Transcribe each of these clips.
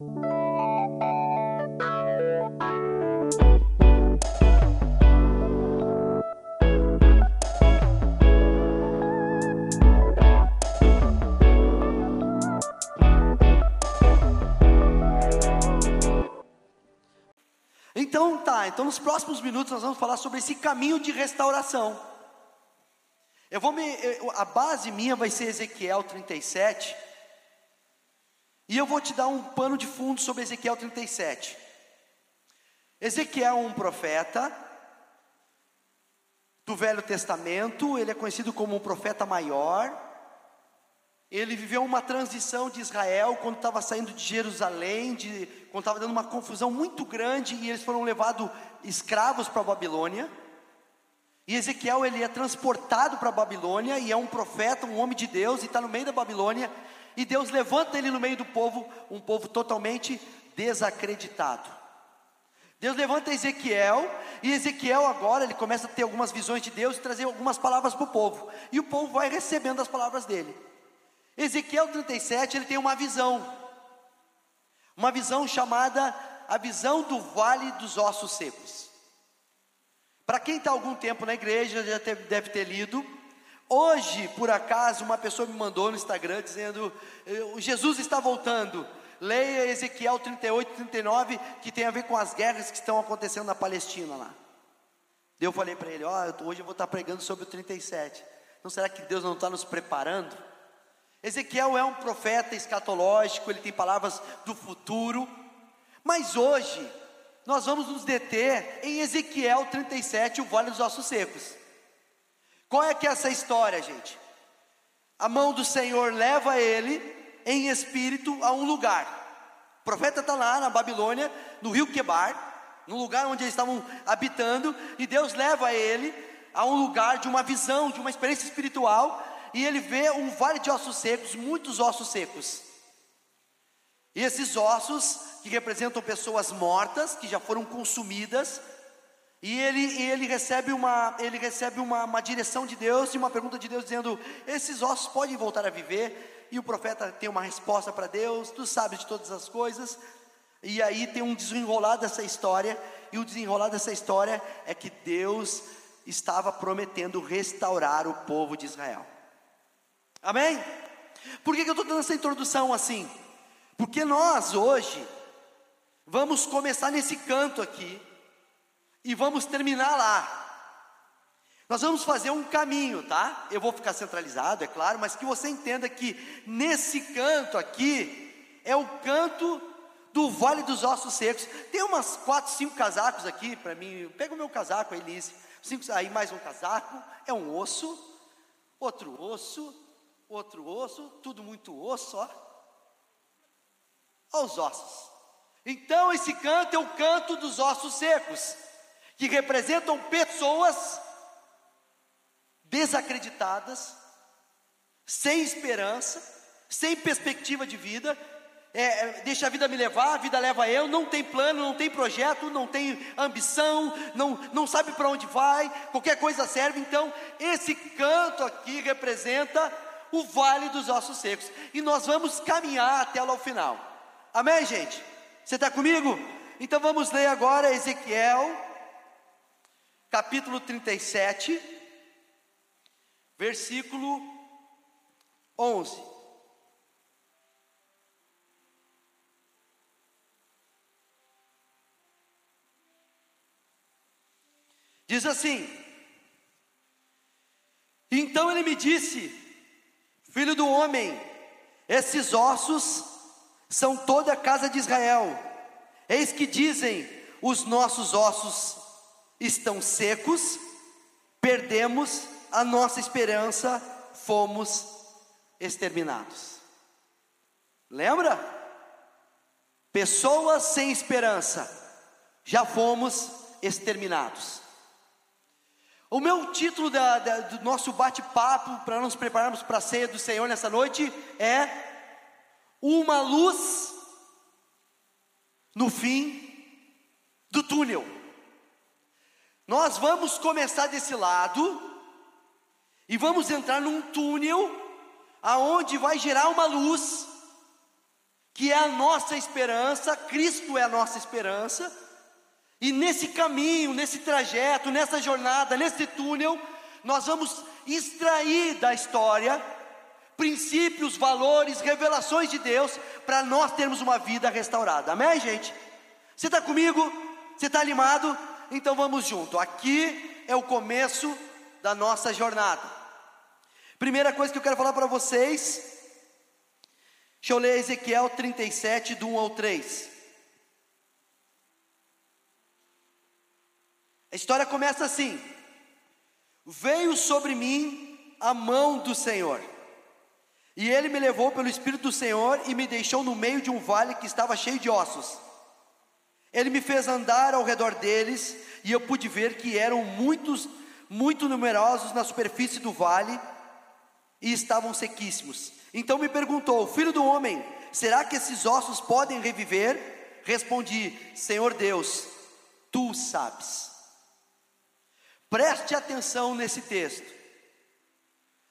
Então tá, então nos próximos minutos nós vamos falar sobre esse caminho de restauração. Eu vou me, a base minha vai ser Ezequiel 37. E eu vou te dar um pano de fundo sobre Ezequiel 37. Ezequiel é um profeta do Velho Testamento, ele é conhecido como um profeta maior. Ele viveu uma transição de Israel quando estava saindo de Jerusalém, de, quando estava dando uma confusão muito grande e eles foram levados escravos para a Babilônia. E Ezequiel ele é transportado para a Babilônia e é um profeta, um homem de Deus e está no meio da Babilônia. E Deus levanta ele no meio do povo, um povo totalmente desacreditado. Deus levanta Ezequiel, e Ezequiel agora ele começa a ter algumas visões de Deus e trazer algumas palavras para o povo. E o povo vai recebendo as palavras dele. Ezequiel 37, ele tem uma visão. Uma visão chamada a visão do vale dos ossos secos. Para quem está algum tempo na igreja, já deve ter lido. Hoje, por acaso, uma pessoa me mandou no Instagram dizendo: Jesus está voltando. Leia Ezequiel 38, 39, que tem a ver com as guerras que estão acontecendo na Palestina lá. Eu falei para ele: Ó, oh, hoje eu vou estar pregando sobre o 37. Então será que Deus não está nos preparando? Ezequiel é um profeta escatológico, ele tem palavras do futuro. Mas hoje, nós vamos nos deter em Ezequiel 37, o vale dos ossos secos. Qual é que é essa história, gente? A mão do Senhor leva ele em espírito a um lugar. O profeta está lá na Babilônia, no rio Quebar, no lugar onde eles estavam habitando, e Deus leva ele a um lugar de uma visão, de uma experiência espiritual, e ele vê um vale de ossos secos, muitos ossos secos. E esses ossos que representam pessoas mortas, que já foram consumidas, e ele, e ele recebe, uma, ele recebe uma, uma direção de Deus e uma pergunta de Deus dizendo: esses ossos podem voltar a viver? E o profeta tem uma resposta para Deus, tu sabes de todas as coisas. E aí tem um desenrolar dessa história, e o desenrolar dessa história é que Deus estava prometendo restaurar o povo de Israel. Amém? Por que, que eu estou dando essa introdução assim? Porque nós hoje vamos começar nesse canto aqui e vamos terminar lá. Nós vamos fazer um caminho, tá? Eu vou ficar centralizado, é claro, mas que você entenda que nesse canto aqui é o canto do Vale dos Ossos Secos. Tem umas quatro, cinco casacos aqui para mim. Pega o meu casaco aí. Cinco, aí mais um casaco. É um osso, outro osso, outro osso, tudo muito osso, ó aos ossos. Então, esse canto é o canto dos ossos secos, que representam pessoas desacreditadas, sem esperança, sem perspectiva de vida, é, é, deixa a vida me levar, a vida leva eu, não tem plano, não tem projeto, não tem ambição, não, não sabe para onde vai, qualquer coisa serve. Então, esse canto aqui representa o vale dos ossos secos, e nós vamos caminhar até lá ao final. Amém, gente? Você está comigo? Então vamos ler agora Ezequiel, capítulo 37, versículo 11. Diz assim: Então ele me disse, filho do homem, esses ossos são toda a casa de Israel. Eis que dizem: os nossos ossos estão secos, perdemos a nossa esperança, fomos exterminados. Lembra? Pessoas sem esperança, já fomos exterminados. O meu título da, da, do nosso bate-papo, para nos prepararmos para a ceia do Senhor nessa noite, é uma luz no fim do túnel. Nós vamos começar desse lado e vamos entrar num túnel aonde vai gerar uma luz que é a nossa esperança, Cristo é a nossa esperança, e nesse caminho, nesse trajeto, nessa jornada, nesse túnel, nós vamos extrair da história princípios, valores, revelações de Deus, para nós termos uma vida restaurada. Amém, gente? Você está comigo? Você está animado? Então vamos junto. Aqui é o começo da nossa jornada. Primeira coisa que eu quero falar para vocês, deixa eu ler Ezequiel 37, do 1 ao 3. A história começa assim: Veio sobre mim a mão do Senhor e ele me levou pelo Espírito do Senhor e me deixou no meio de um vale que estava cheio de ossos. Ele me fez andar ao redor deles, e eu pude ver que eram muitos, muito numerosos na superfície do vale e estavam sequíssimos. Então me perguntou: Filho do homem, será que esses ossos podem reviver? Respondi: Senhor Deus, tu sabes. Preste atenção nesse texto.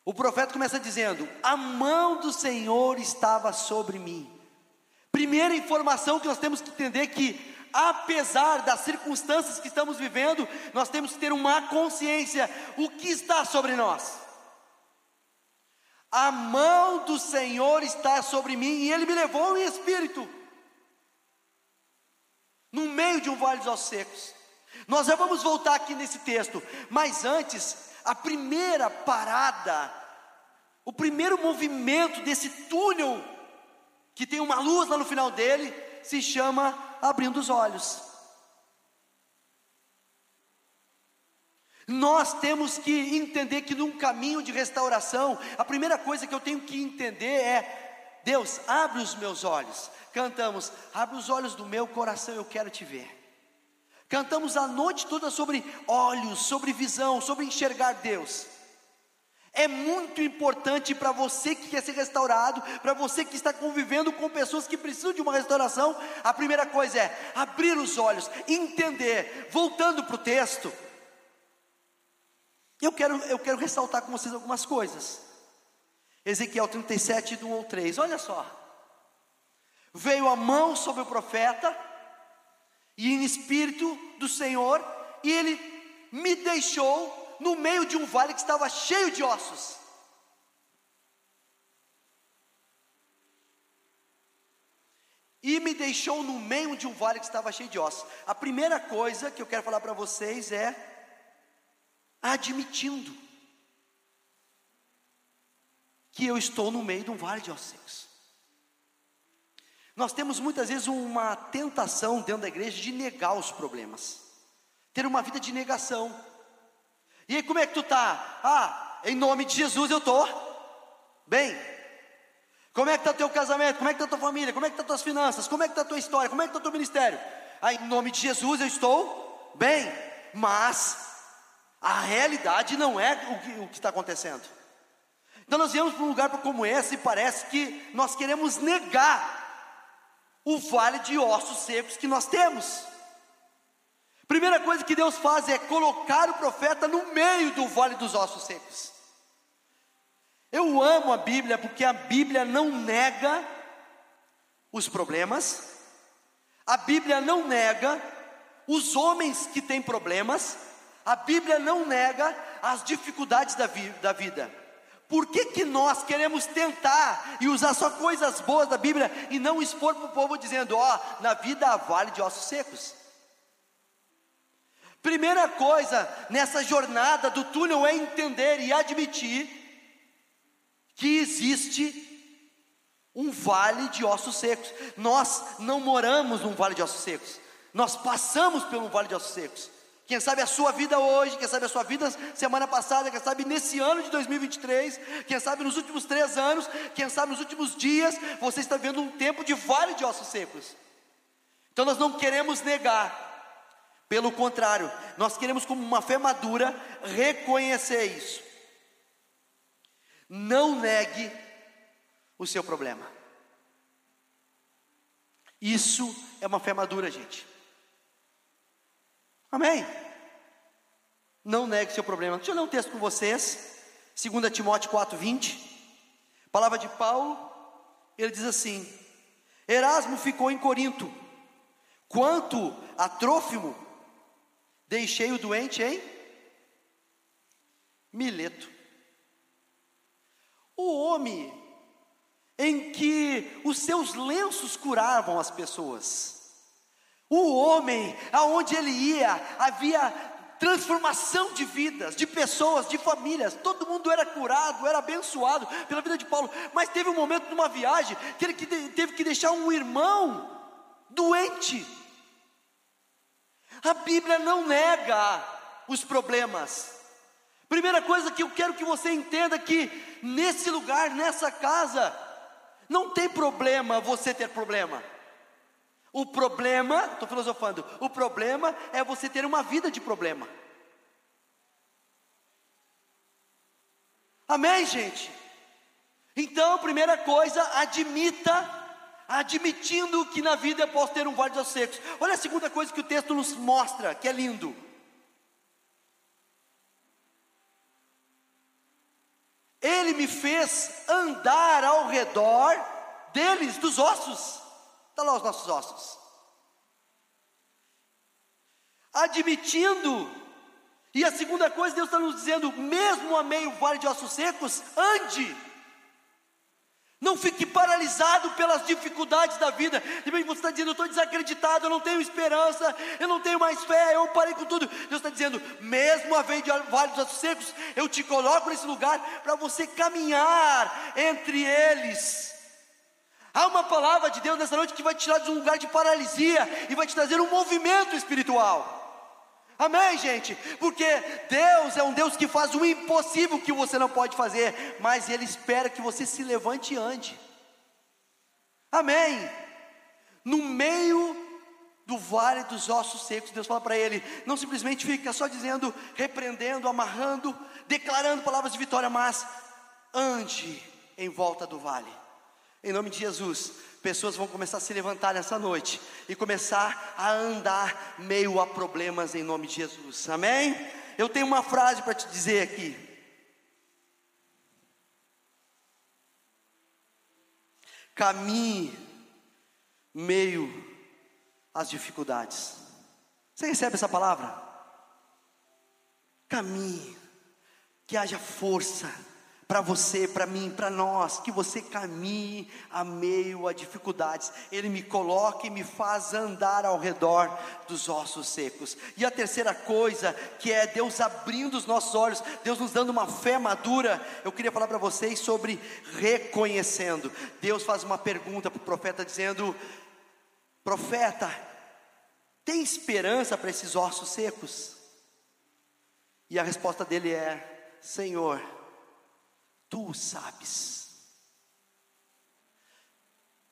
O profeta começa dizendo: A mão do Senhor estava sobre mim. Primeira informação que nós temos que entender que apesar das circunstâncias que estamos vivendo, nós temos que ter uma consciência o que está sobre nós. A mão do Senhor está sobre mim e ele me levou em espírito no meio de um vale ossos secos. Nós já vamos voltar aqui nesse texto, mas antes, a primeira parada o primeiro movimento desse túnel, que tem uma luz lá no final dele, se chama abrindo os olhos. Nós temos que entender que num caminho de restauração, a primeira coisa que eu tenho que entender é: Deus, abre os meus olhos. Cantamos, abre os olhos do meu coração, eu quero te ver. Cantamos a noite toda sobre olhos, sobre visão, sobre enxergar Deus. É muito importante para você que quer ser restaurado, para você que está convivendo com pessoas que precisam de uma restauração. A primeira coisa é abrir os olhos, entender. Voltando para o texto, eu quero, eu quero ressaltar com vocês algumas coisas. Ezequiel 37, do 1 ao 3, olha só. Veio a mão sobre o profeta, e em espírito do Senhor, e ele me deixou no meio de um vale que estava cheio de ossos. E me deixou no meio de um vale que estava cheio de ossos. A primeira coisa que eu quero falar para vocês é admitindo que eu estou no meio de um vale de ossos secos. Nós temos muitas vezes uma tentação dentro da igreja de negar os problemas, ter uma vida de negação. E aí, como é que tu tá? Ah, em nome de Jesus eu tô bem. Como é que está teu casamento? Como é que está tua família? Como é que estão tá as tuas finanças? Como é que está tua história? Como é que está teu ministério? Ah, em nome de Jesus eu estou bem. Mas a realidade não é o que está acontecendo. Então nós viemos para um lugar como esse e parece que nós queremos negar o vale de ossos secos que nós temos. Primeira coisa que Deus faz é colocar o profeta no meio do vale dos ossos secos. Eu amo a Bíblia porque a Bíblia não nega os problemas, a Bíblia não nega os homens que têm problemas, a Bíblia não nega as dificuldades da, vi da vida. Por que, que nós queremos tentar e usar só coisas boas da Bíblia e não expor para o povo dizendo: ó, oh, na vida há vale de ossos secos? Primeira coisa nessa jornada do túnel é entender e admitir que existe um vale de ossos secos. Nós não moramos num vale de ossos secos, nós passamos por um vale de ossos secos. Quem sabe a sua vida hoje, quem sabe a sua vida semana passada, quem sabe nesse ano de 2023, quem sabe nos últimos três anos, quem sabe nos últimos dias, você está vendo um tempo de vale de ossos secos. Então nós não queremos negar pelo contrário, nós queremos, como uma fé madura, reconhecer isso. Não negue o seu problema. Isso é uma fé madura, gente. Amém? Não negue o seu problema. Deixa eu ler um texto com vocês. 2 Timóteo 4,20. Palavra de Paulo, ele diz assim: Erasmo ficou em Corinto. Quanto a Trófimo, deixei o doente em Mileto. O homem em que os seus lenços curavam as pessoas. O homem, aonde ele ia, havia transformação de vidas, de pessoas, de famílias. Todo mundo era curado, era abençoado pela vida de Paulo. Mas teve um momento numa viagem que ele teve que deixar um irmão doente. A Bíblia não nega os problemas. Primeira coisa que eu quero que você entenda é que nesse lugar, nessa casa, não tem problema você ter problema. O problema, estou filosofando, o problema é você ter uma vida de problema. Amém, gente? Então, primeira coisa, admita, admitindo que na vida eu posso ter um vale de secos. Olha a segunda coisa que o texto nos mostra, que é lindo. Ele me fez andar ao redor deles, dos ossos. Está lá os nossos ossos. Admitindo, e a segunda coisa, Deus está nos dizendo: mesmo a meio vale de ossos secos, ande. Não fique paralisado pelas dificuldades da vida. De repente você está dizendo, eu estou desacreditado, eu não tenho esperança, eu não tenho mais fé, eu parei com tudo. Deus está dizendo, mesmo a vez de vale dos secos, eu te coloco nesse lugar para você caminhar entre eles. Há uma palavra de Deus nessa noite que vai te tirar de um lugar de paralisia e vai te trazer um movimento espiritual. Amém, gente? Porque Deus é um Deus que faz o impossível que você não pode fazer, mas Ele espera que você se levante e ande. Amém? No meio do vale dos ossos secos, Deus fala para ele: não simplesmente fica só dizendo, repreendendo, amarrando, declarando palavras de vitória, mas ande em volta do vale. Em nome de Jesus, pessoas vão começar a se levantar nessa noite e começar a andar meio a problemas em nome de Jesus. Amém? Eu tenho uma frase para te dizer aqui. Caminhe meio às dificuldades. Você recebe essa palavra? Caminhe, que haja força para você, para mim, para nós, que você caminhe a meio a dificuldades. Ele me coloca e me faz andar ao redor dos ossos secos. E a terceira coisa, que é Deus abrindo os nossos olhos, Deus nos dando uma fé madura. Eu queria falar para vocês sobre reconhecendo. Deus faz uma pergunta para o profeta dizendo: Profeta, tem esperança para esses ossos secos? E a resposta dele é: Senhor, tu sabes.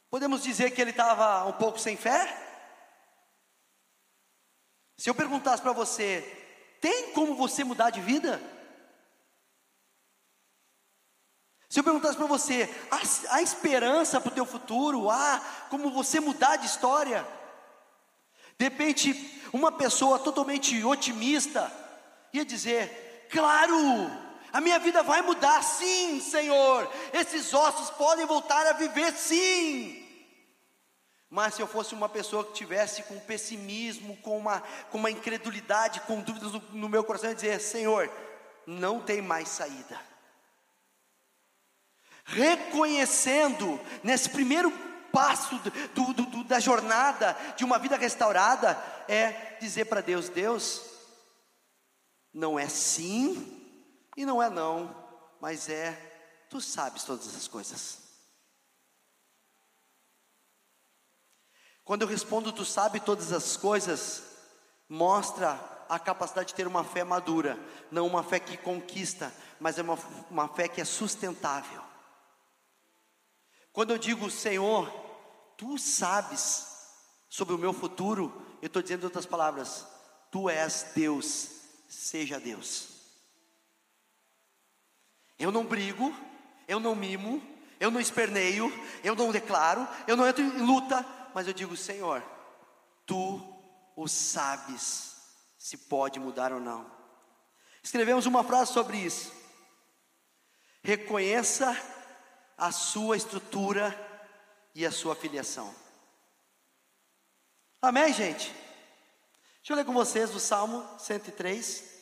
Podemos dizer que ele estava um pouco sem fé? Se eu perguntasse para você, tem como você mudar de vida? Se eu perguntasse para você, há, há esperança para o teu futuro? Há como você mudar de história? De repente, uma pessoa totalmente otimista ia dizer: Claro, a minha vida vai mudar, sim, Senhor. Esses ossos podem voltar a viver, sim. Mas se eu fosse uma pessoa que tivesse com pessimismo, com uma, com uma incredulidade, com dúvidas no, no meu coração, eu dizer: Senhor, não tem mais saída. Reconhecendo nesse primeiro passo do, do, do, da jornada de uma vida restaurada, é dizer para Deus: Deus, não é sim, e não é não, mas é, tu sabes todas essas coisas. Quando eu respondo, tu sabe todas as coisas, mostra a capacidade de ter uma fé madura, não uma fé que conquista, mas é uma, uma fé que é sustentável. Quando eu digo, Senhor, tu sabes sobre o meu futuro, eu estou dizendo outras palavras, tu és Deus, seja Deus. Eu não brigo, eu não mimo, eu não esperneio, eu não declaro, eu não entro em luta, mas eu digo, Senhor, tu o sabes se pode mudar ou não. Escrevemos uma frase sobre isso. Reconheça a sua estrutura e a sua filiação. Amém, gente? Deixa eu ler com vocês o Salmo 103.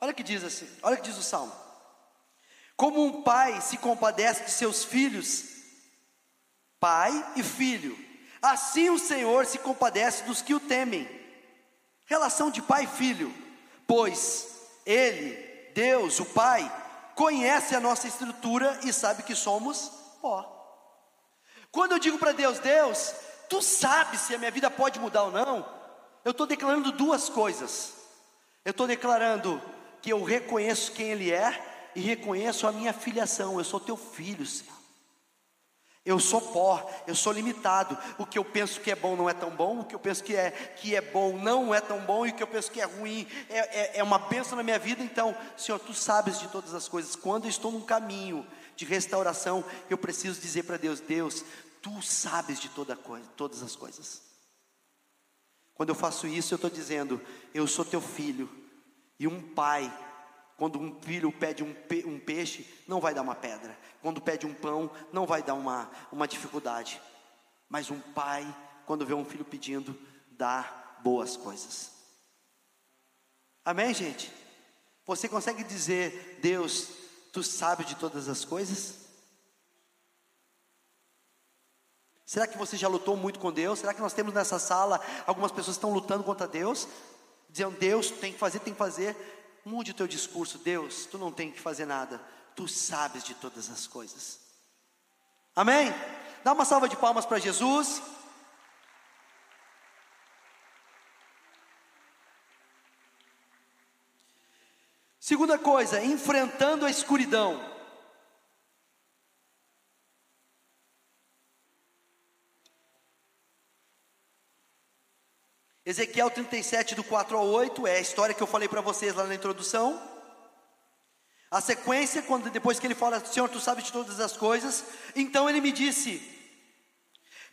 Olha o que diz assim, olha o que diz o Salmo. Como um pai se compadece de seus filhos, pai e filho, assim o Senhor se compadece dos que o temem. Relação de pai e filho, pois Ele, Deus, o Pai, conhece a nossa estrutura e sabe que somos pó. Quando eu digo para Deus, Deus, tu sabes se a minha vida pode mudar ou não, eu estou declarando duas coisas. Eu estou declarando que eu reconheço quem Ele é e reconheço a minha filiação. Eu sou teu filho, Senhor. Eu sou pó, eu sou limitado. O que eu penso que é bom não é tão bom, o que eu penso que é, que é bom não é tão bom, e o que eu penso que é ruim é, é, é uma bênção na minha vida. Então, Senhor, tu sabes de todas as coisas. Quando eu estou num caminho de restauração, eu preciso dizer para Deus: Deus, tu sabes de toda coisa, todas as coisas. Quando eu faço isso, eu estou dizendo: Eu sou teu filho, e um pai quando um filho pede um, pe um, peixe, não vai dar uma pedra. Quando pede um pão, não vai dar uma, uma dificuldade. Mas um pai, quando vê um filho pedindo, dá boas coisas. Amém, gente? Você consegue dizer, Deus, tu sabes de todas as coisas? Será que você já lutou muito com Deus? Será que nós temos nessa sala algumas pessoas que estão lutando contra Deus? Dizendo, Deus, tem que fazer, tem que fazer. Mude o teu discurso, Deus, tu não tem que fazer nada, tu sabes de todas as coisas. Amém? Dá uma salva de palmas para Jesus. Segunda coisa, enfrentando a escuridão. Ezequiel 37, do 4 ao 8, é a história que eu falei para vocês lá na introdução. A sequência, quando depois que ele fala, Senhor, tu sabes de todas as coisas, então ele me disse: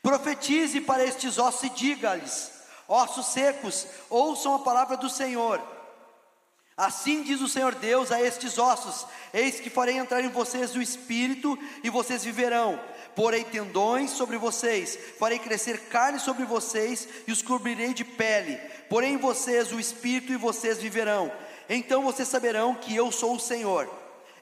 profetize para estes ossos e diga-lhes, ossos secos, ouçam a palavra do Senhor. Assim diz o Senhor Deus a estes ossos: Eis que farei entrar em vocês o espírito, e vocês viverão porei tendões sobre vocês, farei crescer carne sobre vocês e os cobrirei de pele, porei em vocês o espírito e vocês viverão. Então vocês saberão que eu sou o Senhor.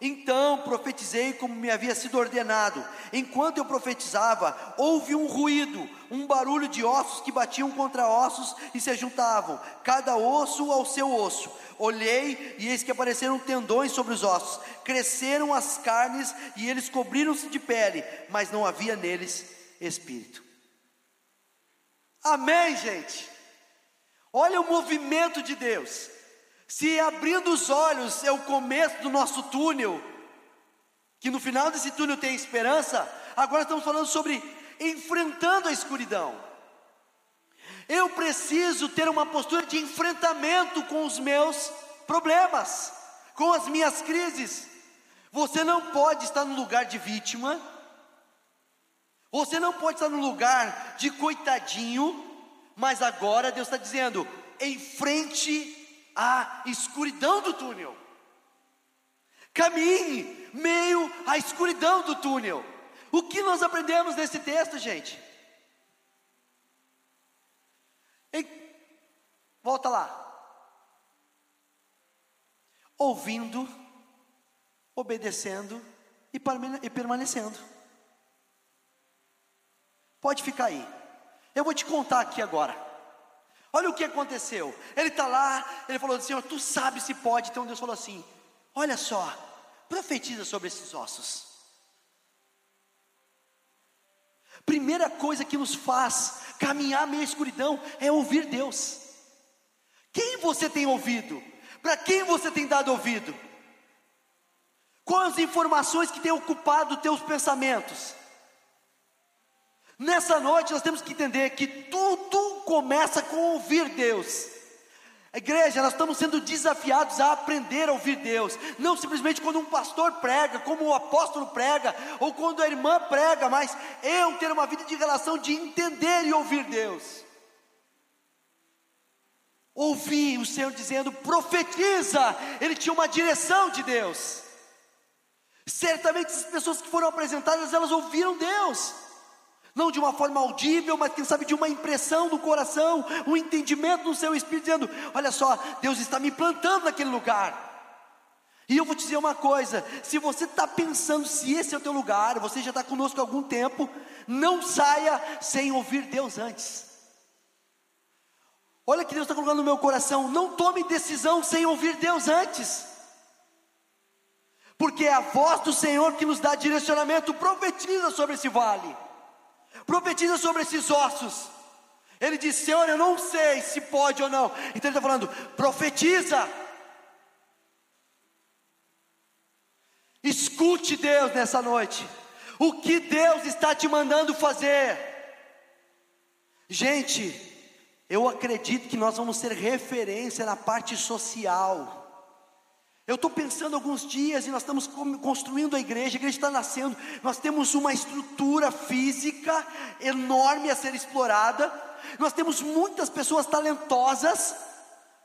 Então profetizei como me havia sido ordenado. Enquanto eu profetizava, houve um ruído, um barulho de ossos que batiam contra ossos e se juntavam, cada osso ao seu osso. Olhei e eis que apareceram tendões sobre os ossos, cresceram as carnes e eles cobriram-se de pele, mas não havia neles espírito. Amém, gente? Olha o movimento de Deus. Se abrindo os olhos é o começo do nosso túnel, que no final desse túnel tem esperança, agora estamos falando sobre enfrentando a escuridão. Eu preciso ter uma postura de enfrentamento com os meus problemas, com as minhas crises. Você não pode estar no lugar de vítima, você não pode estar no lugar de coitadinho, mas agora Deus está dizendo: enfrente a escuridão do túnel. Caminhe meio à escuridão do túnel. O que nós aprendemos nesse texto, gente? volta lá. Ouvindo, obedecendo e permanecendo. Pode ficar aí. Eu vou te contar aqui agora. Olha o que aconteceu. Ele está lá, ele falou assim: Senhor, tu sabes se pode. Então Deus falou assim: Olha só, profetiza sobre esses ossos. Primeira coisa que nos faz caminhar meio escuridão é ouvir Deus. Quem você tem ouvido? Para quem você tem dado ouvido? Quais informações que têm ocupado teus pensamentos? Nessa noite nós temos que entender que tudo começa com ouvir Deus. igreja, nós estamos sendo desafiados a aprender a ouvir Deus, não simplesmente quando um pastor prega, como o apóstolo prega, ou quando a irmã prega, mas eu ter uma vida de relação de entender e ouvir Deus. Ouvi o Senhor dizendo: profetiza, ele tinha uma direção de Deus. Certamente as pessoas que foram apresentadas, elas ouviram Deus. Não de uma forma audível, mas quem sabe de uma impressão do coração, um entendimento no seu espírito, dizendo: Olha só, Deus está me plantando naquele lugar. E eu vou te dizer uma coisa: se você está pensando se esse é o teu lugar, você já está conosco há algum tempo, não saia sem ouvir Deus antes. Olha que Deus está colocando no meu coração: não tome decisão sem ouvir Deus antes, porque é a voz do Senhor que nos dá direcionamento. Profetiza sobre esse vale profetiza sobre esses ossos. Ele diz: Senhor, eu não sei se pode ou não. Então ele está falando: profetiza. Escute Deus nessa noite. O que Deus está te mandando fazer. Gente, eu acredito que nós vamos ser referência na parte social. Eu estou pensando alguns dias e nós estamos construindo a igreja, a igreja está nascendo, nós temos uma estrutura física enorme a ser explorada, nós temos muitas pessoas talentosas,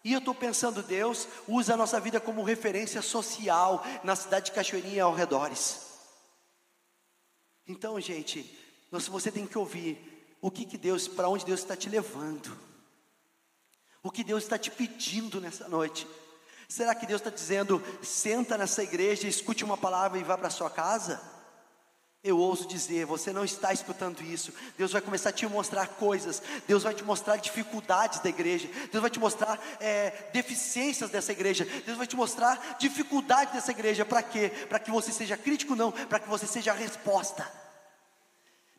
e eu estou pensando, Deus, usa a nossa vida como referência social na cidade de Cachoeirinha e ao redores. Então, gente, você tem que ouvir o que, que Deus, para onde Deus está te levando, o que Deus está te pedindo nessa noite. Será que Deus está dizendo, senta nessa igreja, escute uma palavra e vá para sua casa? Eu ouso dizer, você não está escutando isso. Deus vai começar a te mostrar coisas. Deus vai te mostrar dificuldades da igreja. Deus vai te mostrar é, deficiências dessa igreja. Deus vai te mostrar dificuldades dessa igreja. Para quê? Para que você seja crítico, não. Para que você seja a resposta.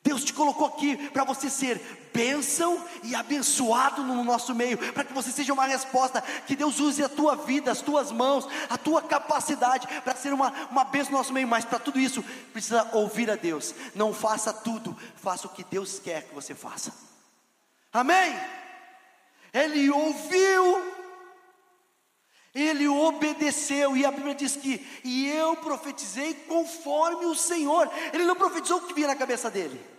Deus te colocou aqui para você ser bênção e abençoado no nosso meio, para que você seja uma resposta, que Deus use a tua vida, as tuas mãos, a tua capacidade para ser uma, uma bênção no nosso meio, mas para tudo isso precisa ouvir a Deus. Não faça tudo, faça o que Deus quer que você faça. Amém? Ele ouviu, ele obedeceu, e a Bíblia diz que, e eu profetizei conforme o Senhor, ele não profetizou o que vinha na cabeça dele.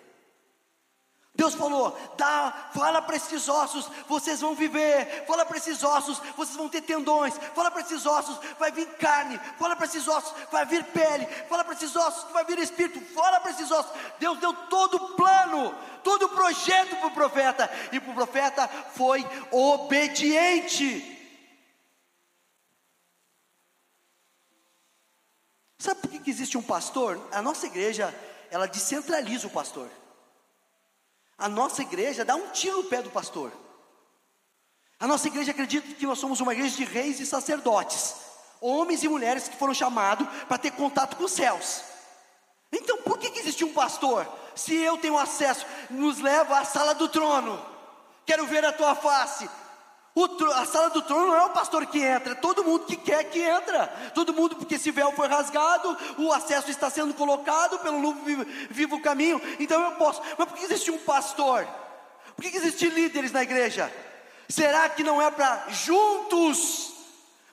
Deus falou: dá, fala para esses ossos, vocês vão viver. Fala para esses ossos, vocês vão ter tendões. Fala para esses ossos, vai vir carne. Fala para esses ossos, vai vir pele. Fala para esses ossos, vai vir espírito. Fala para esses ossos. Deus deu todo o plano, todo o projeto para o profeta. E para o profeta foi obediente. Sabe por que, que existe um pastor? A nossa igreja, ela descentraliza o pastor. A nossa igreja dá um tiro no pé do pastor. A nossa igreja acredita que nós somos uma igreja de reis e sacerdotes, homens e mulheres que foram chamados para ter contato com os céus. Então, por que, que existe um pastor? Se eu tenho acesso, nos leva à sala do trono. Quero ver a tua face. A sala do trono não é o pastor que entra, é todo mundo que quer que entra. Todo mundo, porque esse véu foi rasgado, o acesso está sendo colocado pelo novo vivo, vivo caminho. Então eu posso. Mas por que existe um pastor? Por que existe líderes na igreja? Será que não é para juntos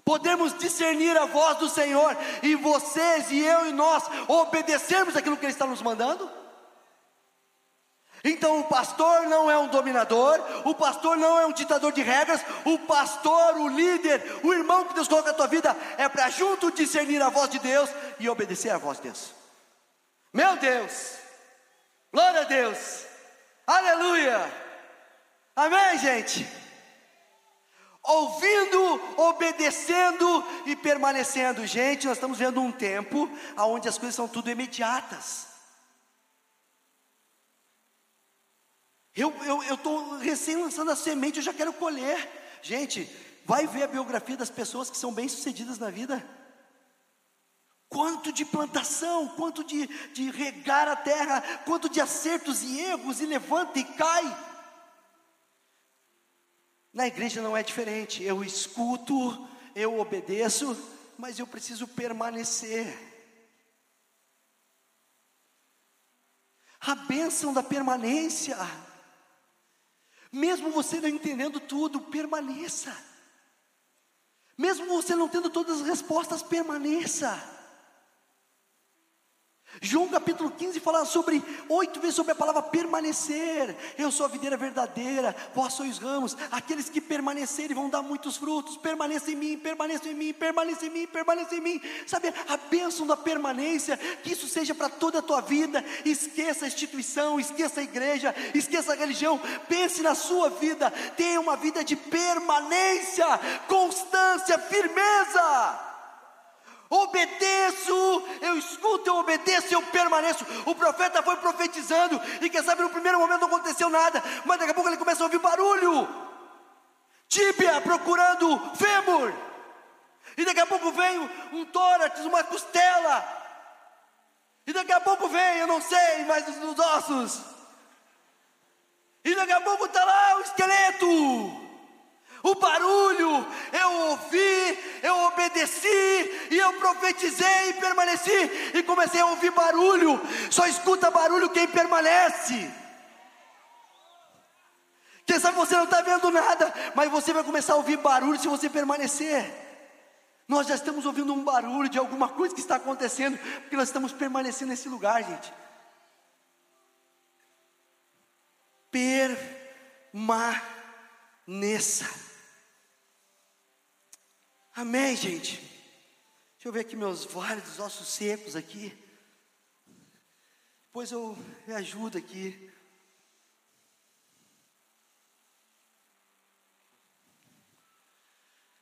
podermos discernir a voz do Senhor e vocês e eu e nós obedecermos aquilo que Ele está nos mandando? Então o pastor não é um dominador, o pastor não é um ditador de regras, o pastor, o líder, o irmão que Deus coloca na tua vida é para junto discernir a voz de Deus e obedecer a voz de Deus. Meu Deus, glória a Deus, aleluia, amém, gente. Ouvindo, obedecendo e permanecendo, gente, nós estamos vendo um tempo onde as coisas são tudo imediatas. Eu estou recém lançando a semente, eu já quero colher. Gente, vai ver a biografia das pessoas que são bem-sucedidas na vida. Quanto de plantação, quanto de, de regar a terra, quanto de acertos e erros, e levanta e cai. Na igreja não é diferente. Eu escuto, eu obedeço, mas eu preciso permanecer. A bênção da permanência. Mesmo você não entendendo tudo, permaneça. Mesmo você não tendo todas as respostas, permaneça. João capítulo 15 fala sobre oito vezes sobre a palavra permanecer. Eu sou a videira verdadeira, vós sois ramos. Aqueles que permanecerem vão dar muitos frutos. Permaneça em mim, permaneça em mim, permaneça em mim, permaneça em mim. Sabe, a bênção da permanência, que isso seja para toda a tua vida. Esqueça a instituição, esqueça a igreja, esqueça a religião. Pense na sua vida. Tenha uma vida de permanência, constância, firmeza obedeço, eu escuto, eu obedeço, eu permaneço. O profeta foi profetizando, e quem sabe no primeiro momento não aconteceu nada, mas daqui a pouco ele começa a ouvir barulho. Tíbia procurando fêmur, e daqui a pouco vem um tórax, uma costela, e daqui a pouco vem, eu não sei, mais os ossos, e daqui a pouco está lá o esqueleto o barulho, eu ouvi, eu obedeci, e eu profetizei e permaneci, e comecei a ouvir barulho, só escuta barulho quem permanece. Quem sabe você não está vendo nada, mas você vai começar a ouvir barulho se você permanecer. Nós já estamos ouvindo um barulho de alguma coisa que está acontecendo, porque nós estamos permanecendo nesse lugar, gente. Permaneça. Amém, gente? Deixa eu ver aqui meus vários ossos secos aqui. Depois eu me ajudo aqui.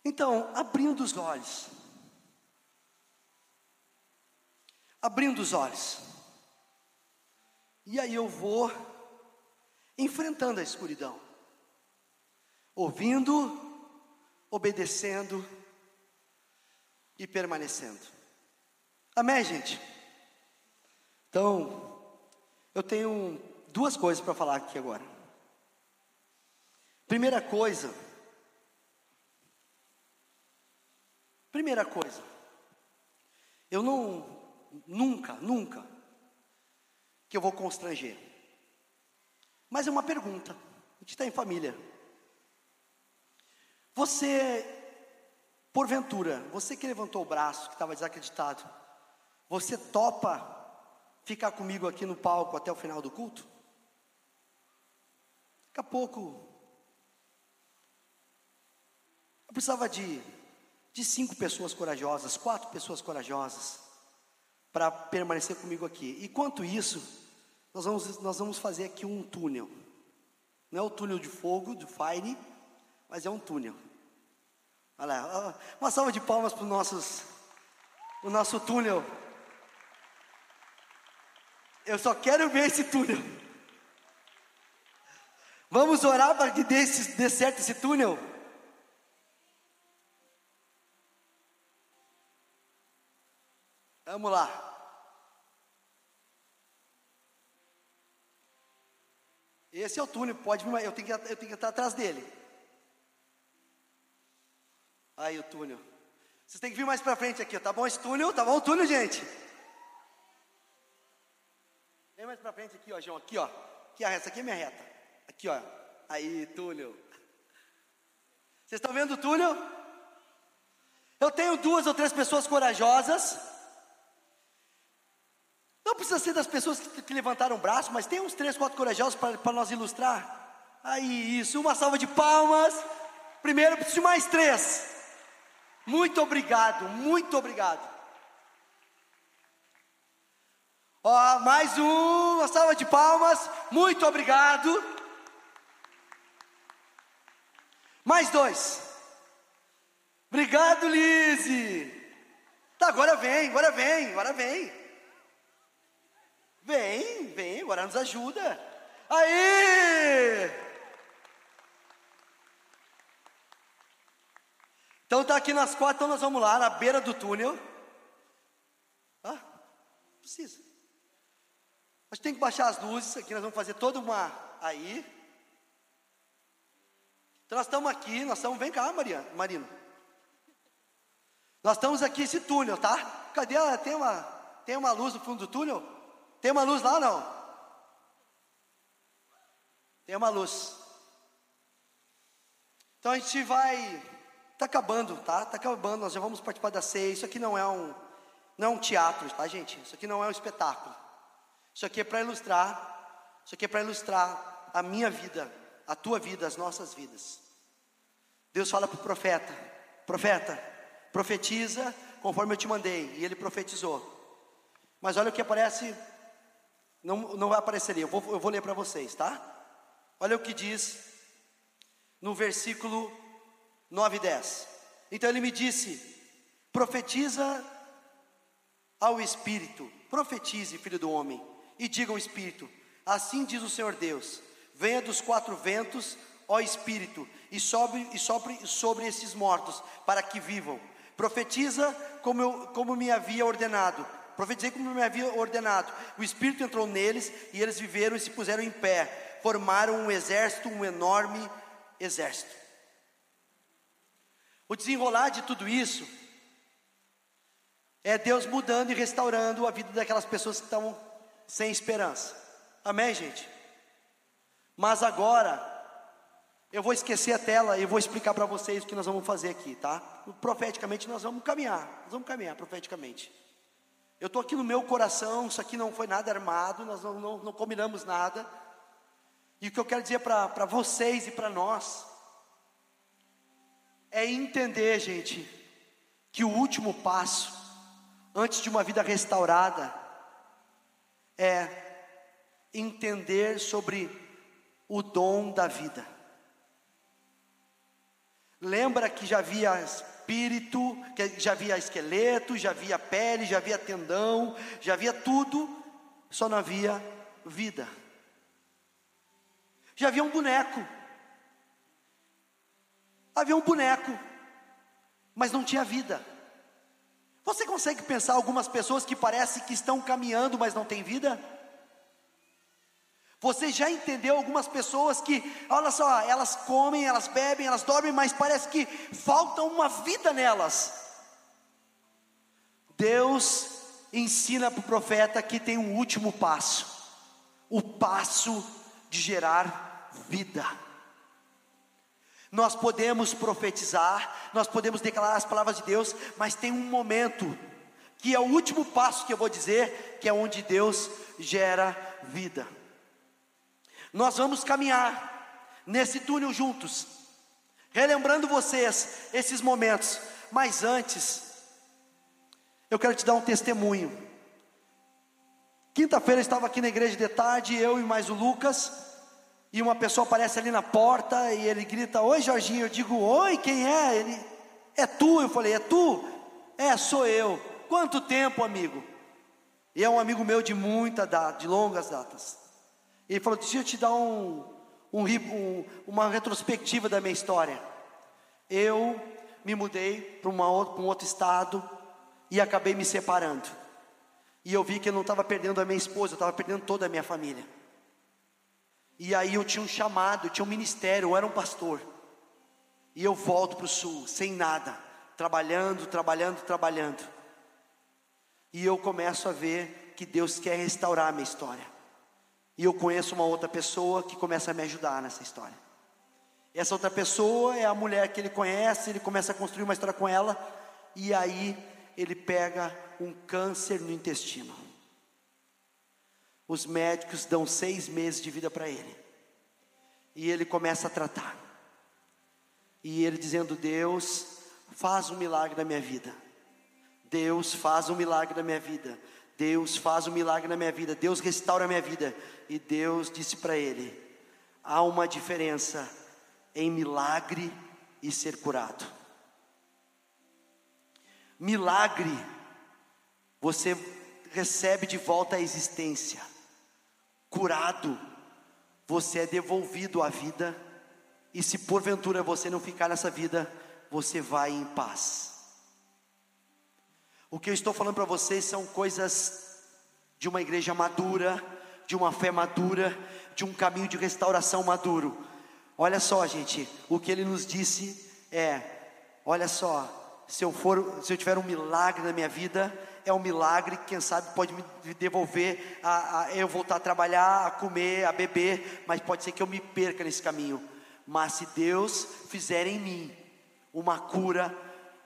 Então, abrindo os olhos. Abrindo os olhos. E aí eu vou enfrentando a escuridão. Ouvindo, obedecendo e permanecendo. Amém, gente? Então, eu tenho duas coisas para falar aqui agora. Primeira coisa, primeira coisa, eu não, nunca, nunca, que eu vou constranger. Mas é uma pergunta, a gente está em família. Você Porventura, você que levantou o braço, que estava desacreditado, você topa ficar comigo aqui no palco até o final do culto? Daqui a pouco, eu precisava de, de cinco pessoas corajosas, quatro pessoas corajosas, para permanecer comigo aqui. E quanto isso, nós vamos, nós vamos fazer aqui um túnel. Não é o túnel de fogo, do fire, mas é um túnel. Olha lá, uma salva de palmas para o o nosso túnel. Eu só quero ver esse túnel. Vamos orar para que dê, dê certo esse túnel? Vamos lá. Esse é o túnel, pode eu tenho que, eu tenho que estar atrás dele. Aí o túnel. Vocês têm que vir mais para frente aqui, tá bom esse túnel? Tá bom o túnel, gente? Vem mais para frente aqui, ó, João. Aqui, ó. Aqui, ó, essa aqui é minha reta. Aqui, ó. Aí, túnel. Vocês estão vendo o túnel? Eu tenho duas ou três pessoas corajosas. Não precisa ser das pessoas que, que levantaram o braço, mas tem uns três, quatro corajosos para nós ilustrar. Aí, isso. Uma salva de palmas. Primeiro, preciso de mais três. Muito obrigado, muito obrigado. Ó, mais um, uma salva de palmas. Muito obrigado. Mais dois. Obrigado, Lise. Tá, agora vem, agora vem, agora vem. Vem, vem, agora nos ajuda. Aí! Então está aqui nas quatro, então nós vamos lá, na beira do túnel. Ah, precisa. Mas tem que baixar as luzes, aqui nós vamos fazer toda uma aí. Então nós estamos aqui, nós estamos, vem cá, Maria, Marino. Nós estamos aqui esse túnel, tá? Cadê a, tem uma, tem uma luz no fundo do túnel? Tem uma luz lá não? Tem uma luz. Então a gente vai Está acabando, tá? Está acabando, nós já vamos participar da ceia. Isso aqui não é um. Não é um teatro, tá, gente? Isso aqui não é um espetáculo. Isso aqui é para ilustrar. Isso aqui é para ilustrar a minha vida, a tua vida, as nossas vidas. Deus fala para o profeta: Profeta, profetiza conforme eu te mandei. E ele profetizou. Mas olha o que aparece, não, não vai aparecer ali, eu vou, eu vou ler para vocês, tá? Olha o que diz no versículo 9 e 10. Então ele me disse: profetiza ao Espírito, profetize, filho do homem, e diga ao Espírito: assim diz o Senhor Deus: venha dos quatro ventos, ó Espírito, e sobre, e sobre, sobre esses mortos, para que vivam. Profetiza como, eu, como me havia ordenado. Profetizei como me havia ordenado. O Espírito entrou neles e eles viveram e se puseram em pé. Formaram um exército, um enorme exército. O desenrolar de tudo isso é Deus mudando e restaurando a vida daquelas pessoas que estavam sem esperança. Amém, gente? Mas agora, eu vou esquecer a tela e vou explicar para vocês o que nós vamos fazer aqui, tá? Profeticamente nós vamos caminhar, nós vamos caminhar profeticamente. Eu estou aqui no meu coração, isso aqui não foi nada armado, nós não, não, não combinamos nada. E o que eu quero dizer para vocês e para nós é entender, gente, que o último passo, antes de uma vida restaurada, é entender sobre o dom da vida. Lembra que já havia espírito, que já havia esqueleto, já havia pele, já havia tendão, já havia tudo, só não havia vida. Já havia um boneco. Havia um boneco, mas não tinha vida. Você consegue pensar algumas pessoas que parecem que estão caminhando, mas não têm vida? Você já entendeu algumas pessoas que, olha só, elas comem, elas bebem, elas dormem, mas parece que falta uma vida nelas. Deus ensina para o profeta que tem um último passo, o passo de gerar vida. Nós podemos profetizar, nós podemos declarar as palavras de Deus, mas tem um momento, que é o último passo que eu vou dizer, que é onde Deus gera vida. Nós vamos caminhar nesse túnel juntos, relembrando vocês esses momentos, mas antes, eu quero te dar um testemunho. Quinta-feira eu estava aqui na igreja de tarde, eu e mais o Lucas, e uma pessoa aparece ali na porta e ele grita: Oi Jorginho, eu digo: Oi, quem é? Ele: É tu? Eu falei: É tu? É, sou eu. Quanto tempo, amigo? E é um amigo meu de muita data, de longas datas. Ele falou: Deixa eu te dar um, um, um, uma retrospectiva da minha história. Eu me mudei para um outro estado e acabei me separando. E eu vi que eu não estava perdendo a minha esposa, eu estava perdendo toda a minha família. E aí eu tinha um chamado, eu tinha um ministério, eu era um pastor. E eu volto para o sul, sem nada, trabalhando, trabalhando, trabalhando. E eu começo a ver que Deus quer restaurar a minha história. E eu conheço uma outra pessoa que começa a me ajudar nessa história. Essa outra pessoa é a mulher que ele conhece, ele começa a construir uma história com ela, e aí ele pega um câncer no intestino. Os médicos dão seis meses de vida para ele, e ele começa a tratar, e ele dizendo: Deus, faz um milagre na minha vida, Deus faz um milagre na minha vida, Deus faz um milagre na minha vida, Deus restaura a minha vida. E Deus disse para ele: há uma diferença em milagre e ser curado. Milagre, você recebe de volta a existência. Curado, você é devolvido à vida. E se porventura você não ficar nessa vida, você vai em paz. O que eu estou falando para vocês são coisas de uma igreja madura, de uma fé madura, de um caminho de restauração maduro. Olha só, gente, o que ele nos disse é: olha só, se eu for, se eu tiver um milagre na minha vida, é um milagre que quem sabe pode me devolver a, a eu voltar a trabalhar, a comer, a beber, mas pode ser que eu me perca nesse caminho. Mas se Deus fizer em mim uma cura,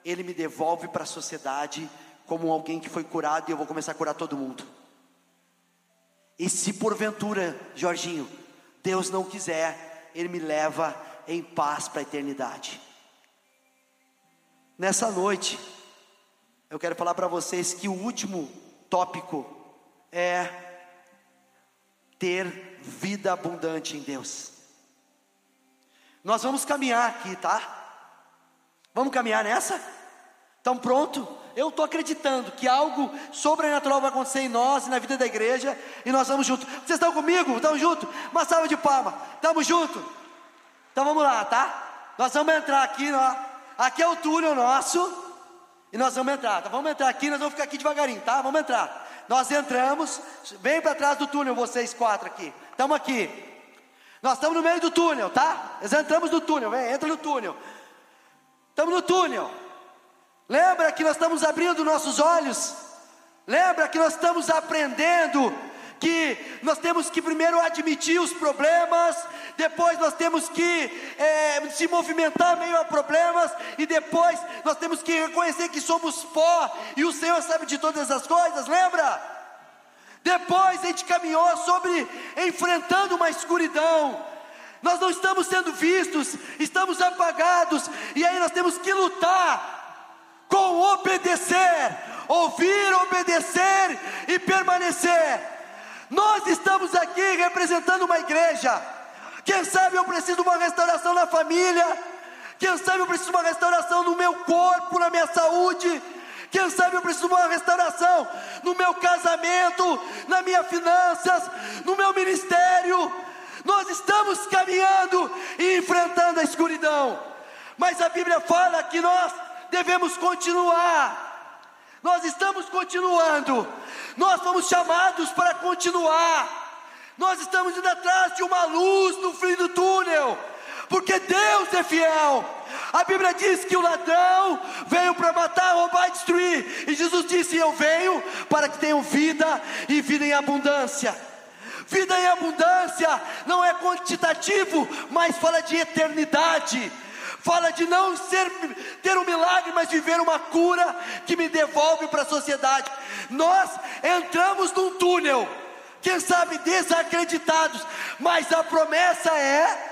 Ele me devolve para a sociedade como alguém que foi curado e eu vou começar a curar todo mundo. E se porventura, Jorginho, Deus não quiser, Ele me leva em paz para a eternidade. Nessa noite, eu quero falar para vocês que o último tópico é ter vida abundante em Deus. Nós vamos caminhar aqui, tá? Vamos caminhar nessa? Estão pronto? Eu estou acreditando que algo sobrenatural vai acontecer em nós e na vida da igreja e nós vamos juntos. Vocês estão comigo? Estão juntos? Uma salva de palmas. Estamos juntos? Então vamos lá, tá? Nós vamos entrar aqui, ó. Aqui é o túnel nosso. E nós vamos entrar, tá? Vamos entrar aqui, nós vamos ficar aqui devagarinho, tá? Vamos entrar. Nós entramos, vem para trás do túnel, vocês quatro aqui. Estamos aqui. Nós estamos no meio do túnel, tá? Nós entramos no túnel, vem, entra no túnel. Estamos no túnel. Lembra que nós estamos abrindo nossos olhos? Lembra que nós estamos aprendendo que nós temos que primeiro admitir os problemas, depois nós temos que é, se movimentar meio a problemas, e depois nós temos que reconhecer que somos pó e o Senhor sabe de todas as coisas, lembra? Depois a gente caminhou sobre enfrentando uma escuridão. Nós não estamos sendo vistos, estamos apagados, e aí nós temos que lutar com obedecer, ouvir, obedecer e permanecer. Nós estamos aqui representando uma igreja. Quem sabe eu preciso de uma restauração na família. Quem sabe eu preciso de uma restauração no meu corpo, na minha saúde. Quem sabe eu preciso de uma restauração no meu casamento, nas minhas finanças, no meu ministério. Nós estamos caminhando e enfrentando a escuridão. Mas a Bíblia fala que nós devemos continuar nós estamos continuando, nós fomos chamados para continuar. Nós estamos indo atrás de uma luz no fim do túnel, porque Deus é fiel. A Bíblia diz que o ladrão veio para matar, roubar e destruir, e Jesus disse: Eu venho para que tenham vida e vida em abundância. Vida em abundância não é quantitativo, mas fala de eternidade fala de não ser, ter um milagre, mas viver uma cura que me devolve para a sociedade. Nós entramos num túnel, quem sabe desacreditados, mas a promessa é,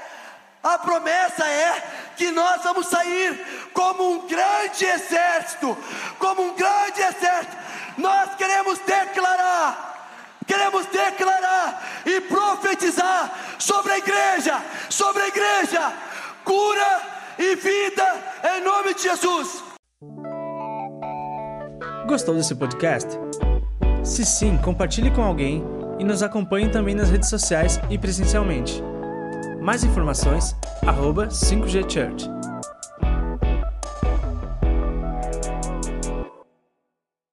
a promessa é que nós vamos sair como um grande exército, como um grande exército. Nós queremos declarar queremos declarar e profetizar sobre a igreja, sobre a igreja, cura e vida em nome de Jesus. Gostou desse podcast? Se sim, compartilhe com alguém e nos acompanhe também nas redes sociais e presencialmente. Mais informações, arroba 5G Church.